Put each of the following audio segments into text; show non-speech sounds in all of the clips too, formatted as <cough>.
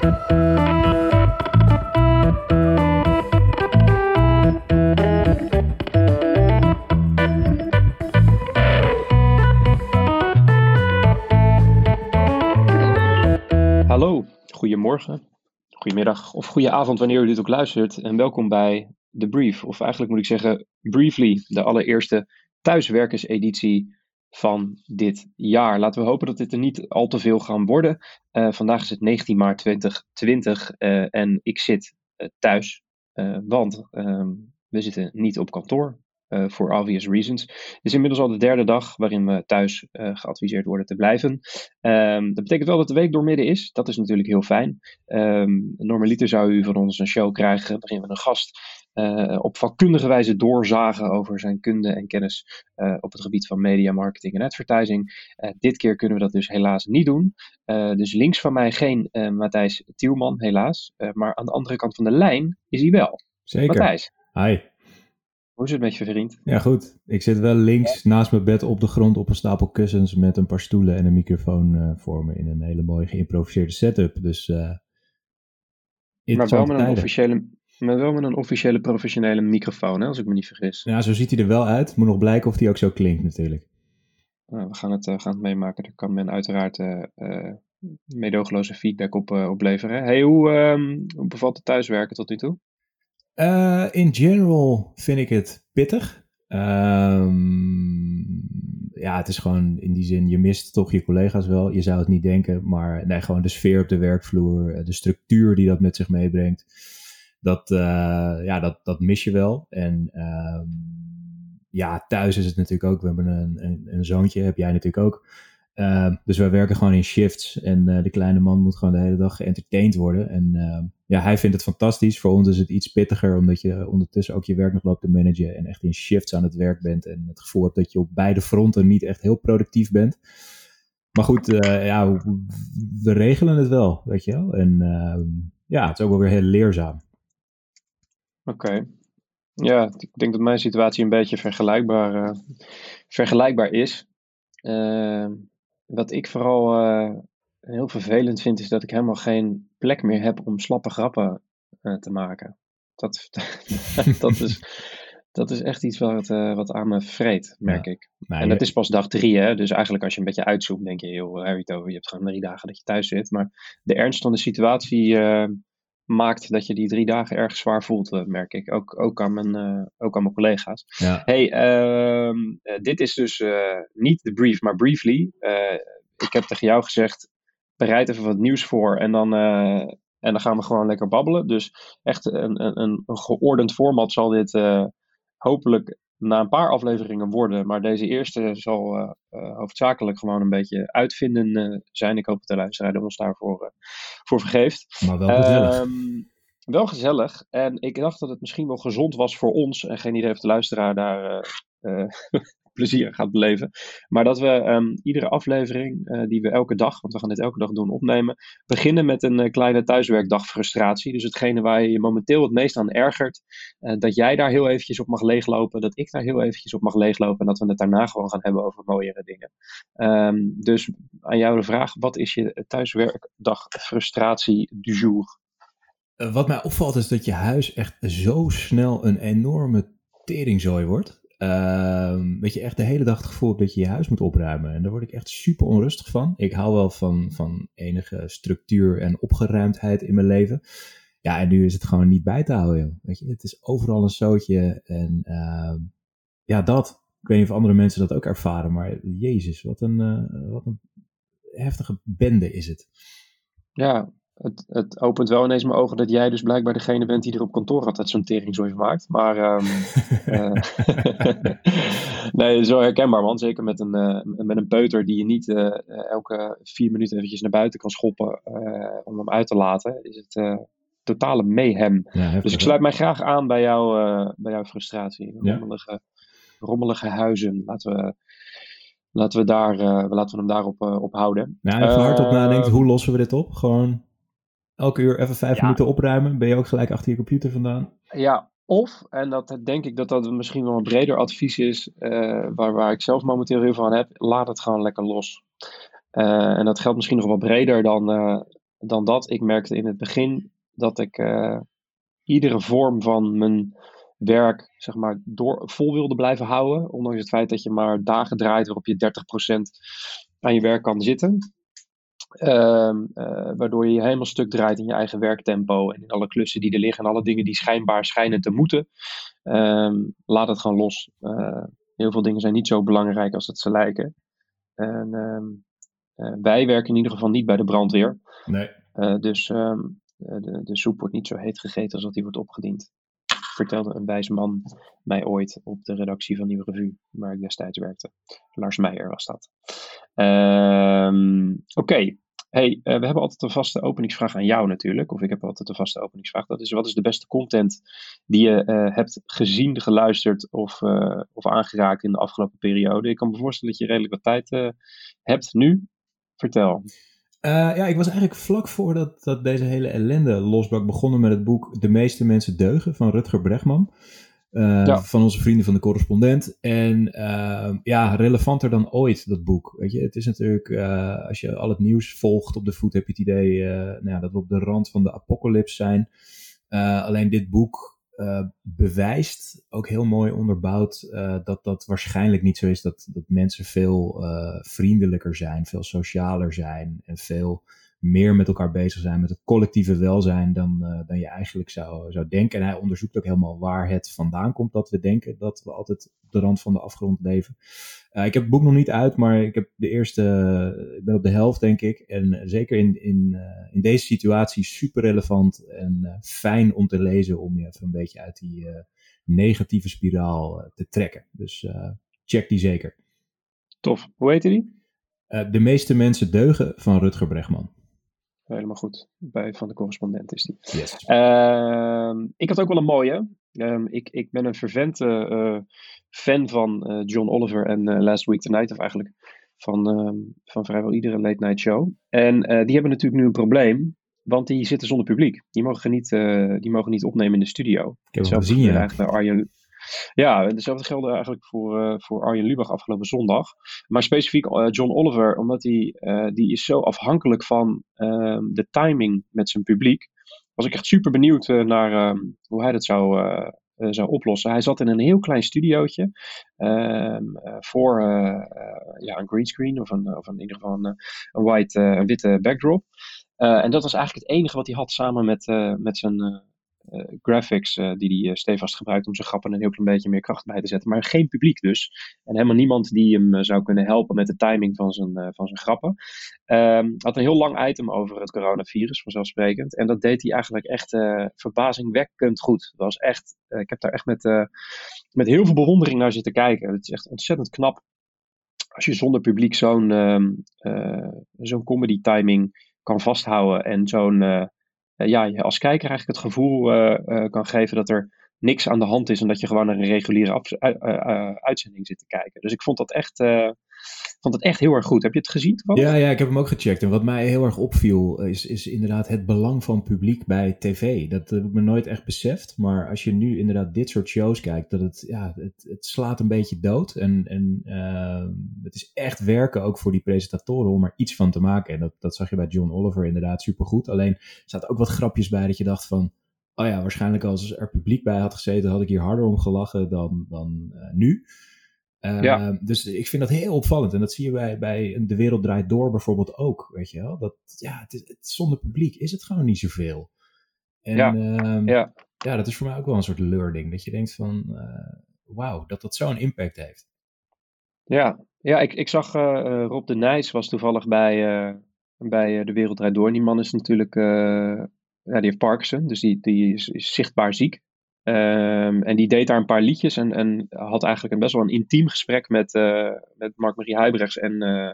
Hallo, goedemorgen, goedemiddag of goede avond wanneer u dit ook luistert. En welkom bij The Brief, of eigenlijk moet ik zeggen Briefly, de allereerste thuiswerkerseditie van dit jaar. Laten we hopen dat dit er niet al te veel gaan worden. Eh, vandaag is het 19 maart 2020 uh, en ik zit uh, thuis, eh, want ehm, we zitten niet op kantoor. For obvious reasons. Het is inmiddels al de derde dag waarin we thuis geadviseerd worden te blijven. Um, dat betekent wel dat de week doormidden is. Dat is natuurlijk heel fijn. Um, normaliter zou u van ons een show krijgen waarin we een gast uh, op vakkundige wijze doorzagen over zijn kunde en kennis uh, op het gebied van media, marketing en advertising. Uh, dit keer kunnen we dat dus helaas niet doen. dus links van mij geen Matthijs Tielman, helaas. maar aan de andere kant van de lijn is hij wel. Zeker. Matthijs. Hi. Hoe is het met je vriend? Ja, goed. Ik zit wel links naast mijn bed op de grond op een stapel kussens met een paar stoelen en een microfoon voor me in een hele mooie geïmproviseerde setup. Dus. maar wel met een officiële maar wel met een officiële professionele microfoon, hè, als ik me niet vergis. Ja, zo ziet hij er wel uit. Moet nog blijken of hij ook zo klinkt natuurlijk. Nou, we gaan het, uh, gaan het meemaken. Daar kan men uiteraard meedogenloze feedback op, opleveren. Hey, hoe, um, hoe bevalt het thuiswerken tot nu toe? In general vind ik het pittig. Um, ja, het is gewoon in die zin, je mist toch je collega's wel. Je zou het niet denken, maar nee, gewoon de sfeer op de werkvloer, de structuur die dat met zich meebrengt dat, uh, ja, dat, dat mis je wel. En uh, ja, thuis is het natuurlijk ook. We hebben een, een, een zoontje, heb jij natuurlijk ook. Uh, dus wij werken gewoon in shifts. En uh, de kleine man moet gewoon de hele dag geëntertained worden. En ehm, ja, hij vindt het fantastisch. Voor ons is het iets pittiger, omdat je ondertussen ook je werk nog loopt te managen. En echt in shifts aan het werk bent. En het gevoel hebt dat je op beide fronten niet echt heel productief bent. Maar goed, uh, ja, we regelen het wel, weet je wel. En ehm, ja, het is ook wel weer heel leerzaam. Oké. Ja, ik denk dat mijn situatie een beetje vergelijkbaar, uh, vergelijkbaar is. Wat ik vooral uh, heel vervelend vind, is dat ik helemaal geen plek meer heb om slappe grappen uh, te maken. Dat, <laughs> dat, is, dat is echt iets wat, wat aan me vreet, merk ja. ik. Nee, en dat is pas dag drie, hè? dus eigenlijk als je een beetje uitzoomt, denk je, heel Harry over, je hebt gewoon drie dagen dat je thuis zit. Maar de ernst van de situatie maakt dat je die drie dagen erg zwaar voelt, uh, merk ik. Ook, ook, aan, mijn, uh, ook aan mijn collega's. Ja. Hey, uh, dit is dus eh, niet de brief, maar briefly. ik heb tegen jou gezegd, bereid even wat nieuws voor en dan, en dan gaan we gewoon lekker babbelen. Dus echt een, een, een geordend format zal dit hopelijk na een paar afleveringen worden. Maar deze eerste zal uh, uh, hoofdzakelijk gewoon een beetje uitvinden uh, zijn. Ik hoop dat de luisteraar ons daarvoor voor vergeeft. Maar wel gezellig. Um, wel gezellig. En ik dacht dat het misschien wel gezond was voor ons. En geen idee of de luisteraar daar plezier gaat beleven. Maar dat we um, iedere aflevering uh, die we elke dag, want we gaan dit elke dag doen, opnemen, beginnen met een uh, kleine thuiswerkdag frustratie. Dus hetgene waar je momenteel het meest aan ergert, uh, dat jij daar heel eventjes op mag leeglopen, dat ik daar heel eventjes op mag leeglopen en dat we het daarna gewoon gaan hebben over mooiere dingen. Um, dus aan jou de vraag, wat is je thuiswerkdag frustratie du jour? Wat mij opvalt is dat je huis echt zo snel een enorme teringzooi wordt. Uh, weet je, echt de hele dag het gevoel dat je je huis moet opruimen. En daar word ik echt super onrustig van. Ik hou wel van, van enige structuur en opgeruimdheid in mijn leven. Ja, en nu is het gewoon niet bij te houden, joh. Weet je, het is overal een zootje. En uh, ja, dat. Ik weet niet of andere mensen dat ook ervaren, maar jezus, wat een, uh, wat een heftige bende is het. Ja, het, het, opent wel ineens mijn ogen dat jij dus blijkbaar degene bent die er op kantoor altijd zo'n teringzooi maakt. Maar um, uh, <laughs> <laughs> nee, zo herkenbaar man. Zeker met een, uh, met een peuter die je niet uh, elke vier minuten eventjes naar buiten kan schoppen om hem uit te laten. Is het totale mayhem. Ja, dus ik sluit mij graag aan bij, jou, bij jouw frustratie. Rommelige, ja. rommelige huizen. Laten we... Laten we, daar, laten we hem daarop op houden. Nou, even hardop nadenken, hoe lossen we dit op? Gewoon elke uur even vijf ja. minuten opruimen. Ben je ook gelijk achter je computer vandaan? Ja, of, en dat denk ik dat dat misschien wel een breder advies is, uh, waar, waar ik zelf momenteel heel veel aan heb, laat het gewoon lekker los. Uh, en dat geldt misschien nog wel breder dan, uh, dan dat. Ik merkte in het begin dat ik iedere vorm van mijn werk zeg maar, door, vol wilde blijven houden. Ondanks het feit dat je maar dagen draait waarop je 30% aan je werk kan zitten. Ehm, eh, waardoor je je helemaal stuk draait in je eigen werktempo en in alle klussen die er liggen en alle dingen die schijnbaar schijnen te moeten. Ehm, laat het gewoon los. Uh, heel veel dingen zijn niet zo belangrijk als het ze lijken. En ehm, eh, wij werken in ieder geval niet bij de brandweer. Nee. dus de, de soep wordt niet zo heet gegeten als dat die wordt opgediend vertelde een wijs man mij ooit op de redactie van Nieuwe Revue, waar ik destijds werkte. Lars Meijer was dat. Ehm, oké, hey, uh, we hebben altijd een vaste openingsvraag aan jou natuurlijk. Of ik heb altijd een vaste openingsvraag. Dat is, wat is de beste content die je uh, hebt gezien, geluisterd of, uh, of aangeraakt in de afgelopen periode? Ik kan me voorstellen dat je redelijk wat tijd hebt nu. Vertel. Ja, ik was eigenlijk vlak voordat dat deze hele ellende losbrak begonnen met het boek De meeste mensen deugen van Rutger Bregman. Uh, Van onze vrienden van de correspondent. En uh, ja, relevanter dan ooit, dat boek. Weet je, het is natuurlijk, als je al het nieuws volgt op de voet, heb je het idee nou ja, dat we op de rand van de apocalypse zijn. alleen dit boek bewijst, ook heel mooi onderbouwd, dat dat waarschijnlijk niet zo is. Dat, dat mensen veel vriendelijker zijn, veel socialer zijn en veel meer met elkaar bezig zijn, met het collectieve welzijn dan, uh, dan je eigenlijk zou, zou denken. En hij onderzoekt ook helemaal waar het vandaan komt dat we denken dat we altijd op de rand van de afgrond leven. Uh, ik heb het boek nog niet uit, maar ik heb de eerste, ik ben op de helft denk ik. En zeker in, in, uh, in deze situatie super relevant en fijn om te lezen om je even een beetje uit die negatieve spiraal te trekken. Dus check die zeker. Tof. Hoe heet die? de meeste mensen deugen van Rutger Bregman. Helemaal goed. Bij Van de Correspondent is die. Yes. Uh, ik had ook wel een mooie. Um, ik, ik ben een fervente uh, fan van uh, John Oliver en uh, Last Week Tonight, of eigenlijk van, ehm, van vrijwel iedere late night show. En die hebben natuurlijk nu een probleem, want die zitten zonder publiek. Die mogen niet, die mogen niet opnemen in de studio. Ik heb het gezien, ja. Arjen, ja, hetzelfde geldt eigenlijk voor, uh, voor Arjen Lubach afgelopen zondag. Maar specifiek uh, John Oliver, omdat hij uh, die is zo afhankelijk van ehm, de timing met zijn publiek. Was ik echt super benieuwd naar ehm, hoe hij dat zou, zou oplossen. Hij zat in een heel klein studiootje ehm, voor ja, een greenscreen of, een, of in ieder geval een, white, een witte backdrop. en dat was eigenlijk het enige wat hij had samen met, met zijn graphics uh, die hij uh, stevast gebruikt om zijn grappen een heel klein beetje meer kracht bij te zetten. Maar geen publiek dus. En helemaal niemand die hem zou kunnen helpen met de timing van zijn, van zijn grappen. Um, had een heel lang item over het coronavirus, vanzelfsprekend. En dat deed hij eigenlijk echt verbazingwekkend goed. Dat was echt, ik heb daar echt met, met heel veel bewondering naar zitten kijken. Het is echt ontzettend knap als je zonder publiek zo'n um, zo'n comedy timing kan vasthouden en zo'n eh, ja, je als kijker eigenlijk het gevoel eh, eh, kan geven dat er niks aan de hand is en dat je gewoon naar een reguliere uitzending zit te kijken. Dus ik vond dat echt, vond het echt heel erg goed. Heb je het gezien? Ja, ja, ik heb hem ook gecheckt. En wat mij heel erg opviel is, is inderdaad het belang van publiek bij tv. Dat heb ik me nooit echt beseft. Maar als je nu inderdaad dit soort shows kijkt, dat het, ja, het, het slaat een beetje dood. En, en uh, het is echt werken ook voor die presentatoren om er iets van te maken. En dat, dat zag je bij John Oliver inderdaad supergoed. Alleen er zaten ook wat grapjes bij dat je dacht van... Oh ja, waarschijnlijk als er publiek bij had gezeten, had ik hier harder om gelachen dan, dan uh, nu. Uh, ja. Dus ik vind dat heel opvallend. En dat zie je bij, bij De Wereld Draait Door bijvoorbeeld ook. Weet je wel? Dat, ja, het is, het, zonder publiek is het gewoon niet zoveel. En ja. Uh, ja. ja, dat is voor mij ook wel een soort learning. Dat je denkt van, uh, wauw, dat dat zo'n impact heeft. Ja, ja ik, ik zag uh, Rob de Nijs was toevallig bij, bij De Wereld Draait Door. Die man is natuurlijk, ja, die heeft Parkinson. Dus die, die is, is zichtbaar ziek. Um, en die deed daar een paar liedjes en, en had eigenlijk een best wel een intiem gesprek met, uh, met Mark-Marie Huibrechts en, uh,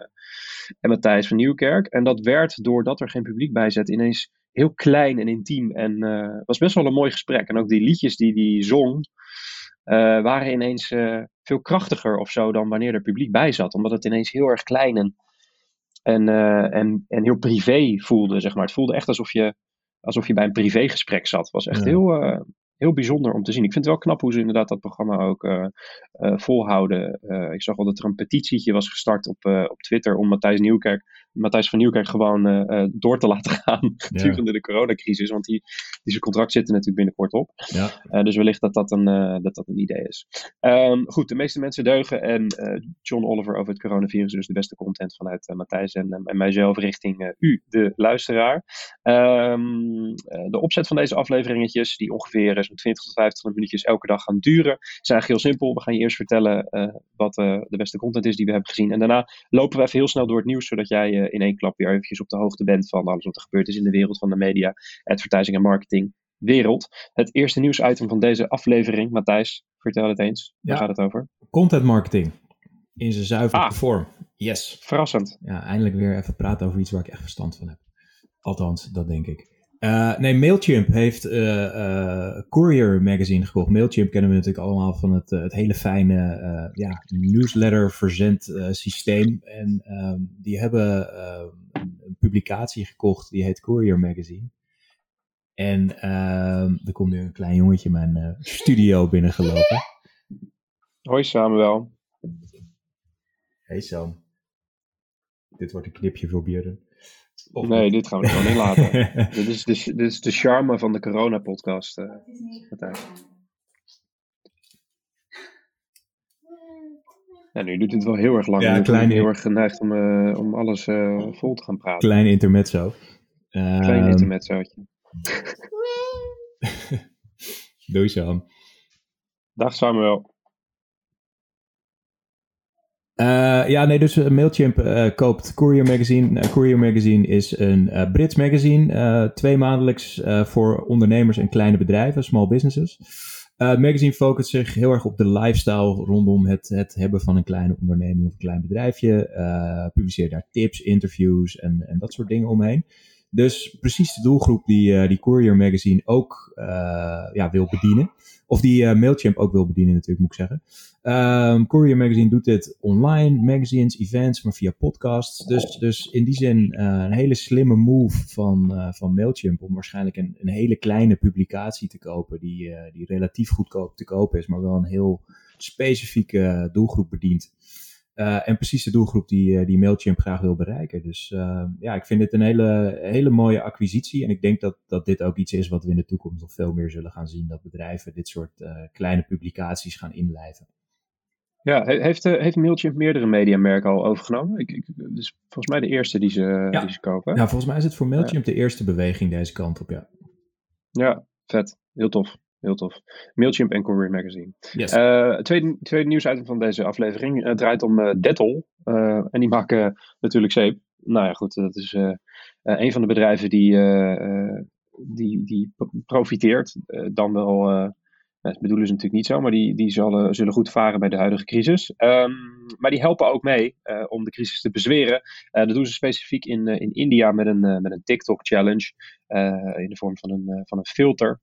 en Matthijs van Nieuwkerk. En dat werd, doordat er geen publiek bij zat, ineens heel klein en intiem. En uh, was best wel een mooi gesprek. En ook die liedjes die die zong, waren ineens veel krachtiger of zo dan wanneer er publiek bij zat. Omdat het ineens heel erg klein en, en, en, en heel privé voelde, zeg maar. Het voelde echt alsof je, alsof je bij een privégesprek zat. Het was echt ja. heel heel bijzonder om te zien. Ik vind het wel knap hoe ze inderdaad dat programma ook uh, volhouden. Uh, ik zag al dat er een petitietje was gestart op, op Twitter om Matthijs Nieuwkerk, Matthijs van Nieuwkerk gewoon door te laten <laughs> gaan gedurende de coronacrisis. Want die, die zijn contract zit er natuurlijk binnenkort op. Ja. dus wellicht dat dat een, dat dat een idee is. Um, goed, de meeste mensen deugen en John Oliver over het coronavirus, dus de beste content vanuit Matthijs en, en mijzelf richting u, de luisteraar. Um, de opzet van deze afleveringetjes, die ongeveer zo'n 20 tot 25 minuutjes elke dag gaan duren, zijn eigenlijk heel simpel. We gaan je eerst vertellen uh, wat uh, de beste content is die we hebben gezien. En daarna lopen we even heel snel door het nieuws, zodat jij uh, in één klap weer eventjes op de hoogte bent van alles wat er gebeurd is in de wereld van de media, advertising en marketing wereld. Het eerste nieuwsitem van deze aflevering, Matthijs, vertel het eens. Waar gaat het over? Content marketing. In zijn zuivere ah, vorm. Yes. Verrassend. Ja, eindelijk weer even praten over iets waar ik echt verstand van heb. Althans, dat denk ik. Uh, nee, Mailchimp heeft uh, uh, Courier Magazine gekocht. Mailchimp kennen we natuurlijk allemaal van het, het hele fijne ja, newsletter verzend systeem. En um, die hebben een, een, publicatie gekocht die heet Courier Magazine. En um, er komt nu een klein jongetje mijn studio binnengelopen. Hoi Samuel. Hey Sam. Dit wordt een knipje voor Björn. Nee, dit gaan we gewoon niet laten. <laughs> dit, is de, dit is de charme van de corona-podcast. Uh, ja, nu doet het wel heel erg lang. Ja, klein, heel erg geneigd om, uh, om alles uh, vol te gaan praten. Klein intermezzo. Klein um, intermezzootje. <laughs> Doei Sam. Dag Samuel. Uh, ja, nee, dus Mailchimp uh, koopt Courier Magazine. Courier Magazine is een Brits magazine, twee maandelijks voor ondernemers en kleine bedrijven, small businesses. het magazine focust zich heel erg op de lifestyle rondom het, het hebben van een kleine onderneming of een klein bedrijfje. publiceert daar tips, interviews en, en dat soort dingen omheen. Dus precies de doelgroep die, die Courier Magazine ook ja, wil bedienen. Of die uh, Mailchimp ook wil bedienen natuurlijk, moet ik zeggen. Um, Courier Magazine doet dit online, magazines, events, maar via podcasts. Dus, dus in die zin een hele slimme move van, van Mailchimp om waarschijnlijk een, een hele kleine publicatie te kopen die, die relatief goedkoop te kopen is, maar wel een heel specifieke doelgroep bedient. Uh, en precies de doelgroep die, uh, die Mailchimp graag wil bereiken. Dus uh, ja, ik vind dit een hele, hele mooie acquisitie. En ik denk dat, dat dit ook iets is wat we in de toekomst nog veel meer zullen gaan zien. Dat bedrijven dit soort kleine publicaties gaan inlijven. Ja, heeft, heeft Mailchimp meerdere mediamerken al overgenomen? Ik, ik, dus volgens mij de eerste die ze, die ze kopen. Ja, volgens mij is het voor Mailchimp de eerste beweging deze kant op, ja. Ja, vet. Heel tof. Heel tof. Mailchimp en Courier Magazine. Yes. Uh, tweede, tweede nieuwsitem van deze aflevering uh, draait om uh, Dettol. en die maken natuurlijk zeep. Nou ja, goed, dat is een van de bedrijven die, die, die profiteert. dan wel, dat bedoelen ze natuurlijk niet zo, maar die, die zullen, zullen goed varen bij de huidige crisis. Um, maar die helpen ook mee om de crisis te bezweren. dat doen ze specifiek in, in India met een, met een TikTok-challenge. in de vorm van een, van een filter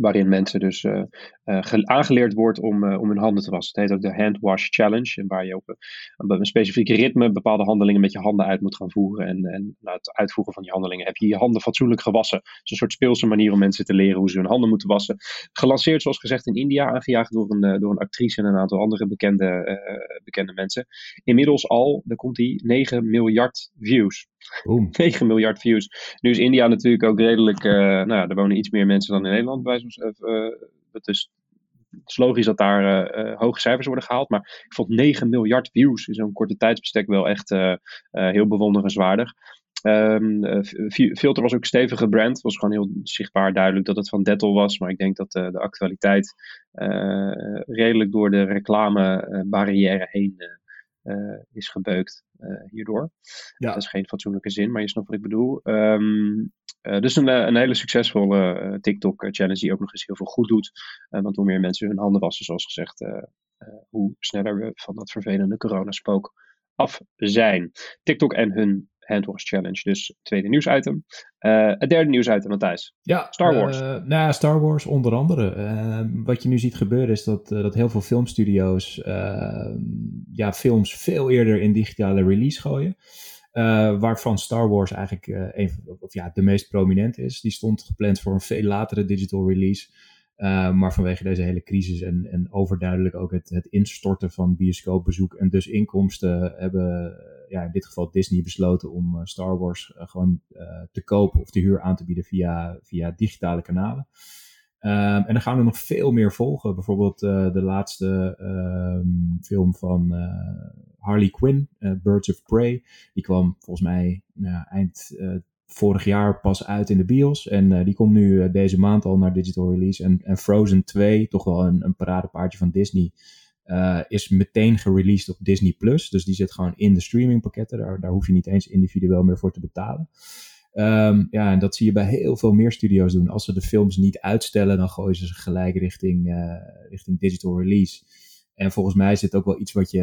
waarin mensen dus uh, uh, aangeleerd wordt om, uh, om hun handen te wassen. Het heet ook de Hand Wash Challenge, en waar je op een, een specifieke ritme bepaalde handelingen met je handen uit moet gaan voeren. En, en na het uitvoeren van die handelingen heb je je handen fatsoenlijk gewassen. Het is een soort speelse manier om mensen te leren hoe ze hun handen moeten wassen. Gelanceerd, zoals gezegd, in India, aangejaagd door een, door een actrice en een aantal andere bekende, bekende mensen. Inmiddels al, daar komt die, 9 miljard views. Boom. <laughs> 9 miljard views. Nu is India natuurlijk ook redelijk, uh, nou ja, er wonen iets meer mensen dan in Nederland. Bij uh, het, is, het is logisch dat daar hoge cijfers worden gehaald. Maar ik vond 9 miljard views in zo'n korte tijdsbestek wel echt heel bewonderenswaardig. Um, Filter was ook een stevige brand. Het was gewoon heel zichtbaar duidelijk dat het van Dettol was. Maar ik denk dat de actualiteit redelijk door de reclamebarrière heen is gebeukt. Eh, hierdoor. Ja. Dat is geen fatsoenlijke zin, maar je snapt wat ik bedoel. Um, dus een, een hele succesvolle TikTok-challenge die ook nog eens heel veel goed doet. want hoe meer mensen hun handen wassen, zoals gezegd, hoe sneller we van dat vervelende coronaspook af zijn. TikTok en hun Handwash Challenge. Dus tweede nieuwsitem. Uh, het derde nieuwsitem, Matthijs. Ja, Star Wars. Uh, nou ja, Star Wars onder andere. Uh, wat je nu ziet gebeuren is dat, dat heel veel filmstudio's ja, films veel eerder in digitale release gooien. waarvan Star Wars eigenlijk een, of, ja, de meest prominent is. Die stond gepland voor een veel latere digital release. maar vanwege deze hele crisis en, en overduidelijk ook het, het instorten van bioscoopbezoek en dus inkomsten hebben ja, in dit geval Disney besloten om Star Wars gewoon te kopen of te huur aan te bieden via, via digitale kanalen. Um, en dan gaan er nog veel meer volgen. Bijvoorbeeld de laatste um, film van Harley Quinn, Birds of Prey. Die kwam volgens mij nou, eind vorig jaar pas uit in de bios. En die komt nu deze maand al naar digital release. En, en Frozen 2, toch wel een, een paradepaardje van Disney, is meteen gereleased op Disney+. Plus. Dus die zit gewoon in de streamingpakketten. Daar, daar hoef je niet eens individueel meer voor te betalen. Um, ja, en dat zie je bij heel veel meer studio's doen. Als ze de films niet uitstellen, dan gooien ze ze gelijk richting, uh, richting digital release. En volgens mij is dit ook wel iets wat je,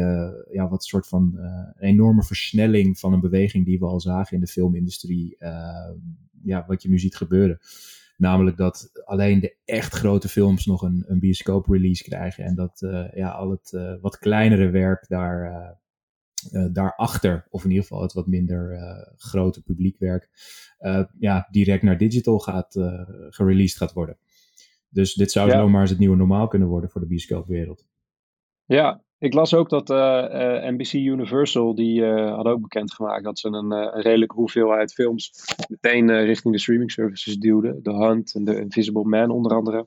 ja, wat een soort van een enorme versnelling van een beweging die we al zagen in de filmindustrie, uh, ja, wat je nu ziet gebeuren. Namelijk dat alleen de echt grote films nog een, een bioscoop release krijgen en dat uh, ja, al het wat kleinere werk daar uh, daarachter, of in ieder geval het wat minder grote publiekwerk, ja, direct naar digital gaat, gereleased gaat worden. Dus dit zou ja. zomaar eens het nieuwe normaal kunnen worden voor de bioscoopwereld. Ja, ik las ook dat NBC Universal, die hadden ook bekendgemaakt dat ze een, redelijke hoeveelheid films meteen richting de streaming services duwden. The Hunt en The Invisible Man onder andere.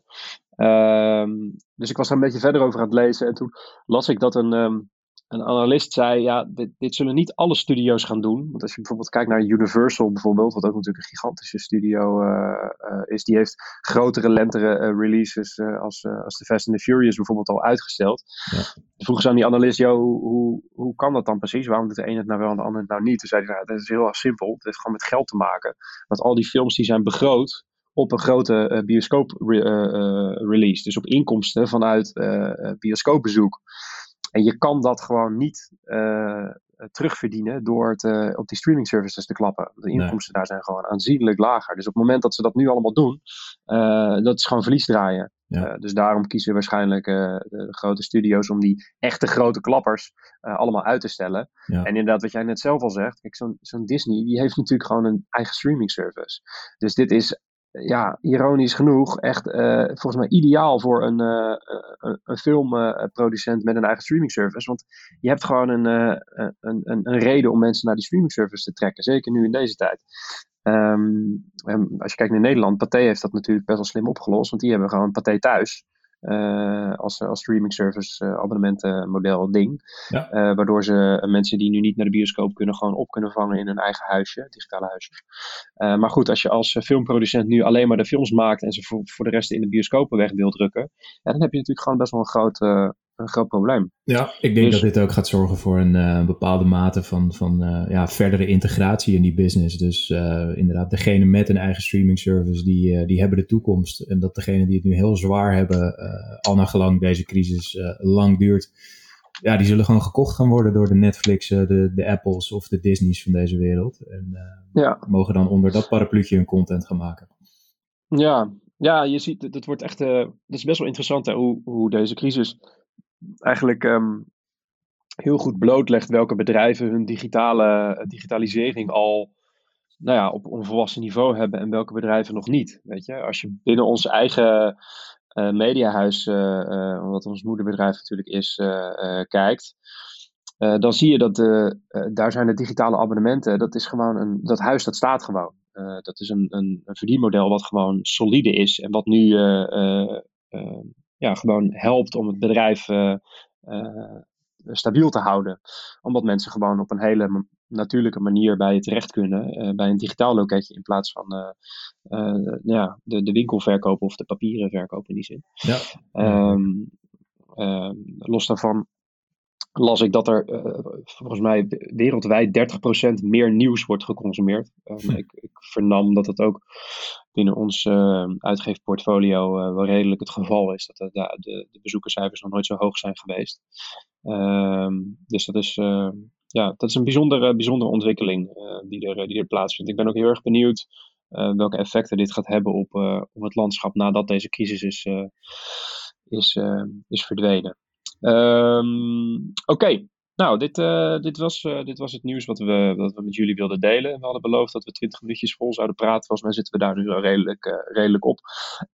Ehm, dus ik was daar een beetje verder over aan het lezen en toen las ik dat een... Um, een analist zei, ja, dit, dit, zullen niet alle studio's gaan doen. Want als je bijvoorbeeld kijkt naar Universal bijvoorbeeld, wat ook natuurlijk een gigantische studio uh, uh, is, die heeft grotere, lentere uh, releases als, als The Fast and the Furious bijvoorbeeld al uitgesteld. Ja. Vroegen ze aan die analist, joh, hoe, hoe, kan dat dan precies? Waarom doet de ene het nou wel en de ander het nou niet? Toen zei hij, nou, dat is heel erg simpel. Het heeft gewoon met geld te maken. Want al die films die zijn begroot op een grote bioscoop re release. Dus op inkomsten vanuit bioscoopbezoek. En je kan dat gewoon niet uh, terugverdienen door het uh, op die streaming services te klappen. De inkomsten daar zijn gewoon aanzienlijk lager. Dus op het moment dat ze dat nu allemaal doen, uh, dat is gewoon verlies draaien. Ja. dus daarom kiezen waarschijnlijk de grote studio's om die echte grote klappers allemaal uit te stellen. Ja. En inderdaad, wat jij net zelf al zegt, kijk, zo'n zo'n Disney, die heeft natuurlijk gewoon een eigen streaming service. Dus dit is ja, ironisch genoeg, echt uh, volgens mij ideaal voor een, uh, een, filmproducent met een eigen streaming service. Want je hebt gewoon een, een, een, een, reden om mensen naar die streaming service te trekken. Zeker nu in deze tijd. Um, als je kijkt naar Nederland, Pathé heeft dat natuurlijk best wel slim opgelost. Want die hebben gewoon Pathé thuis. Uh, als, als streaming service uh, abonnementenmodel ding. Ja. Uh, waardoor ze mensen die nu niet naar de bioscoop kunnen, gewoon op kunnen vangen in hun eigen huisje, digitale huisje. maar goed, als je als filmproducent nu alleen maar de films maakt en ze voor, voor de rest in de bioscopen weg wil drukken, ja, dan heb je natuurlijk gewoon best wel een groot, een groot probleem. Ja, ik denk dus, dat dit ook gaat zorgen voor een uh, bepaalde mate van, van uh, ja, verdere integratie in die business. Dus uh, inderdaad, degene met een eigen streaming service, die, die hebben de toekomst. En dat degenen die het nu heel zwaar hebben, al naar gelang deze crisis lang duurt, ja, die zullen gewoon gekocht gaan worden door de Netflix, de, de Apples of de Disney's van deze wereld. En ja. mogen dan onder dat parapluutje hun content gaan maken. Ja, ja je ziet, het wordt echt, het is best wel interessant hè, hoe, hoe deze crisis eigenlijk um, heel goed blootlegt welke bedrijven hun digitale digitalisering al nou ja, op onvolwassen niveau hebben en welke bedrijven nog niet. Weet je? Als je binnen ons eigen uh, mediahuis, uh, wat ons moederbedrijf natuurlijk is, kijkt, dan zie je dat de, daar zijn de digitale abonnementen, dat is gewoon een, dat huis dat staat gewoon. dat is een, een, een, verdienmodel wat gewoon solide is en wat nu ja, gewoon helpt om het bedrijf uh, uh, stabiel te houden. Omdat mensen gewoon op een hele natuurlijke manier bij je terecht kunnen. Uh, bij een digitaal loketje in plaats van ja, de, de winkelverkoop of de papieren verkoop in die zin. Ja. Um, los daarvan las ik dat er uh, volgens mij wereldwijd 30% meer nieuws wordt geconsumeerd. Um, ik, ik, vernam dat het ook binnen ons uh, uitgeefportfolio uh, wel redelijk het geval is. Dat de, de, de, bezoekerscijfers nog nooit zo hoog zijn geweest. Um, dus dat is, ja, dat is een bijzondere, bijzondere ontwikkeling die, er, die er plaatsvindt. Ik ben ook heel erg benieuwd welke effecten dit gaat hebben op, op het landschap nadat deze crisis is, is, is verdwenen. Um, Oké. Nou, dit, uh, dit, was, uh, dit was het nieuws wat we, wat we met jullie wilden delen. We hadden beloofd dat we 20 minuutjes vol zouden praten. Volgens mij zitten we daar nu al redelijk, uh, redelijk op.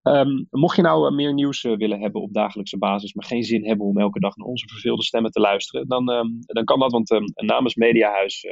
Um, mocht je nou meer nieuws willen hebben op dagelijkse basis, maar geen zin hebben om elke dag naar onze verveelde stemmen te luisteren, dan, um, dan kan dat. Want namens Mediahuis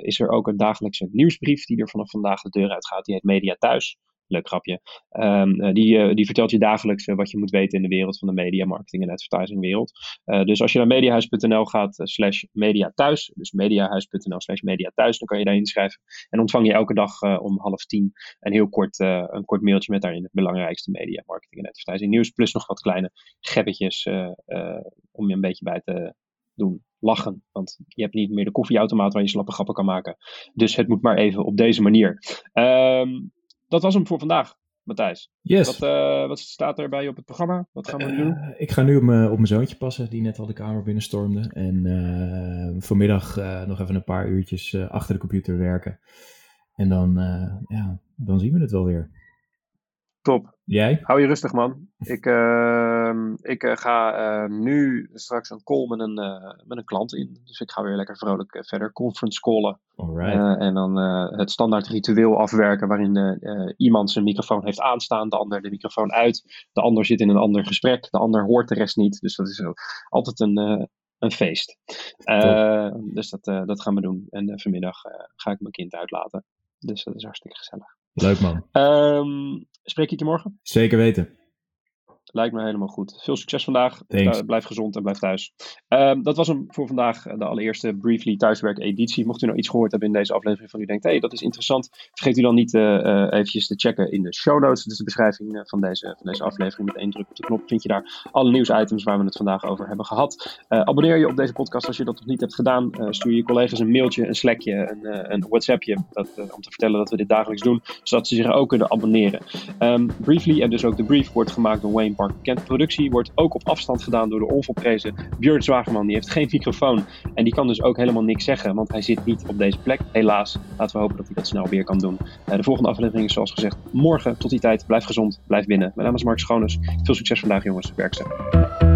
is er ook een dagelijkse nieuwsbrief die er vanaf vandaag de deur uitgaat. Die heet Media Thuis. Leuk grapje. Um, die, uh, die vertelt je dagelijks uh, wat je moet weten in de wereld van de media, marketing en advertising wereld. Dus als je naar mediahuis.nl gaat slash media thuis, dus mediahuis.nl slash media thuis, dan kan je daar inschrijven. En ontvang je elke dag om half tien een heel kort, een kort mailtje met daarin het belangrijkste media, marketing en advertising nieuws. Plus nog wat kleine gebbetjes om je een beetje bij te doen lachen. Want je hebt niet meer de koffieautomaat waar je slappe grappen kan maken. Dus het moet maar even op deze manier. Um, dat was hem voor vandaag, Matthijs. Yes. Wat, uh, wat staat er bij je op het programma? Wat gaan we nu doen? Uh, ik ga nu op mijn, op mijn zoontje passen, die net al de kamer binnenstormde. En uh, vanmiddag nog even een paar uurtjes achter de computer werken. En dan, ja, dan zien we het wel weer. Top. Jij? Hou je rustig, man. Ik, uh, ik uh, ga uh, nu straks een call met een, met een klant in. Dus ik ga weer lekker vrolijk verder conference callen. en dan het standaard ritueel afwerken waarin iemand zijn microfoon heeft aanstaan, de ander de microfoon uit. De ander zit in een ander gesprek, de ander hoort de rest niet. Dus dat is altijd een, een feest. dus dat, dat gaan we doen. En vanmiddag ga ik mijn kind uitlaten. Dus dat is hartstikke gezellig. Leuk man. Um, spreek je je morgen? Zeker weten. Lijkt me helemaal goed. Veel succes vandaag. Thanks. Blijf gezond en blijf thuis. Um, dat was hem voor vandaag, de allereerste Briefly Thuiswerk editie. Mocht u nou iets gehoord hebben in deze aflevering van u denkt, hé, hey, dat is interessant. Vergeet u dan niet uh, uh, eventjes te checken in de show notes. Dat is de beschrijving van, deze, van deze aflevering. Met één druk op de knop vind je daar alle nieuwsitems waar we het vandaag over hebben gehad. abonneer je op deze podcast als je dat nog niet hebt gedaan. stuur je collega's een mailtje, een Slackje, een, een WhatsAppje. Dat, om te vertellen dat we dit dagelijks doen. Zodat ze zich ook kunnen abonneren. Um, Briefly en dus ook de brief wordt gemaakt door Wayne Park productie wordt ook op afstand gedaan door de onvolprezen Björn Zwageman. Die heeft geen microfoon en die kan dus ook helemaal niks zeggen, want hij zit niet op deze plek. Helaas, laten we hopen dat hij dat snel weer kan doen. Uh, de volgende aflevering is zoals gezegd morgen. Tot die tijd, blijf gezond, blijf binnen. Mijn naam is Mark Schoones. Veel succes vandaag jongens, werk ze.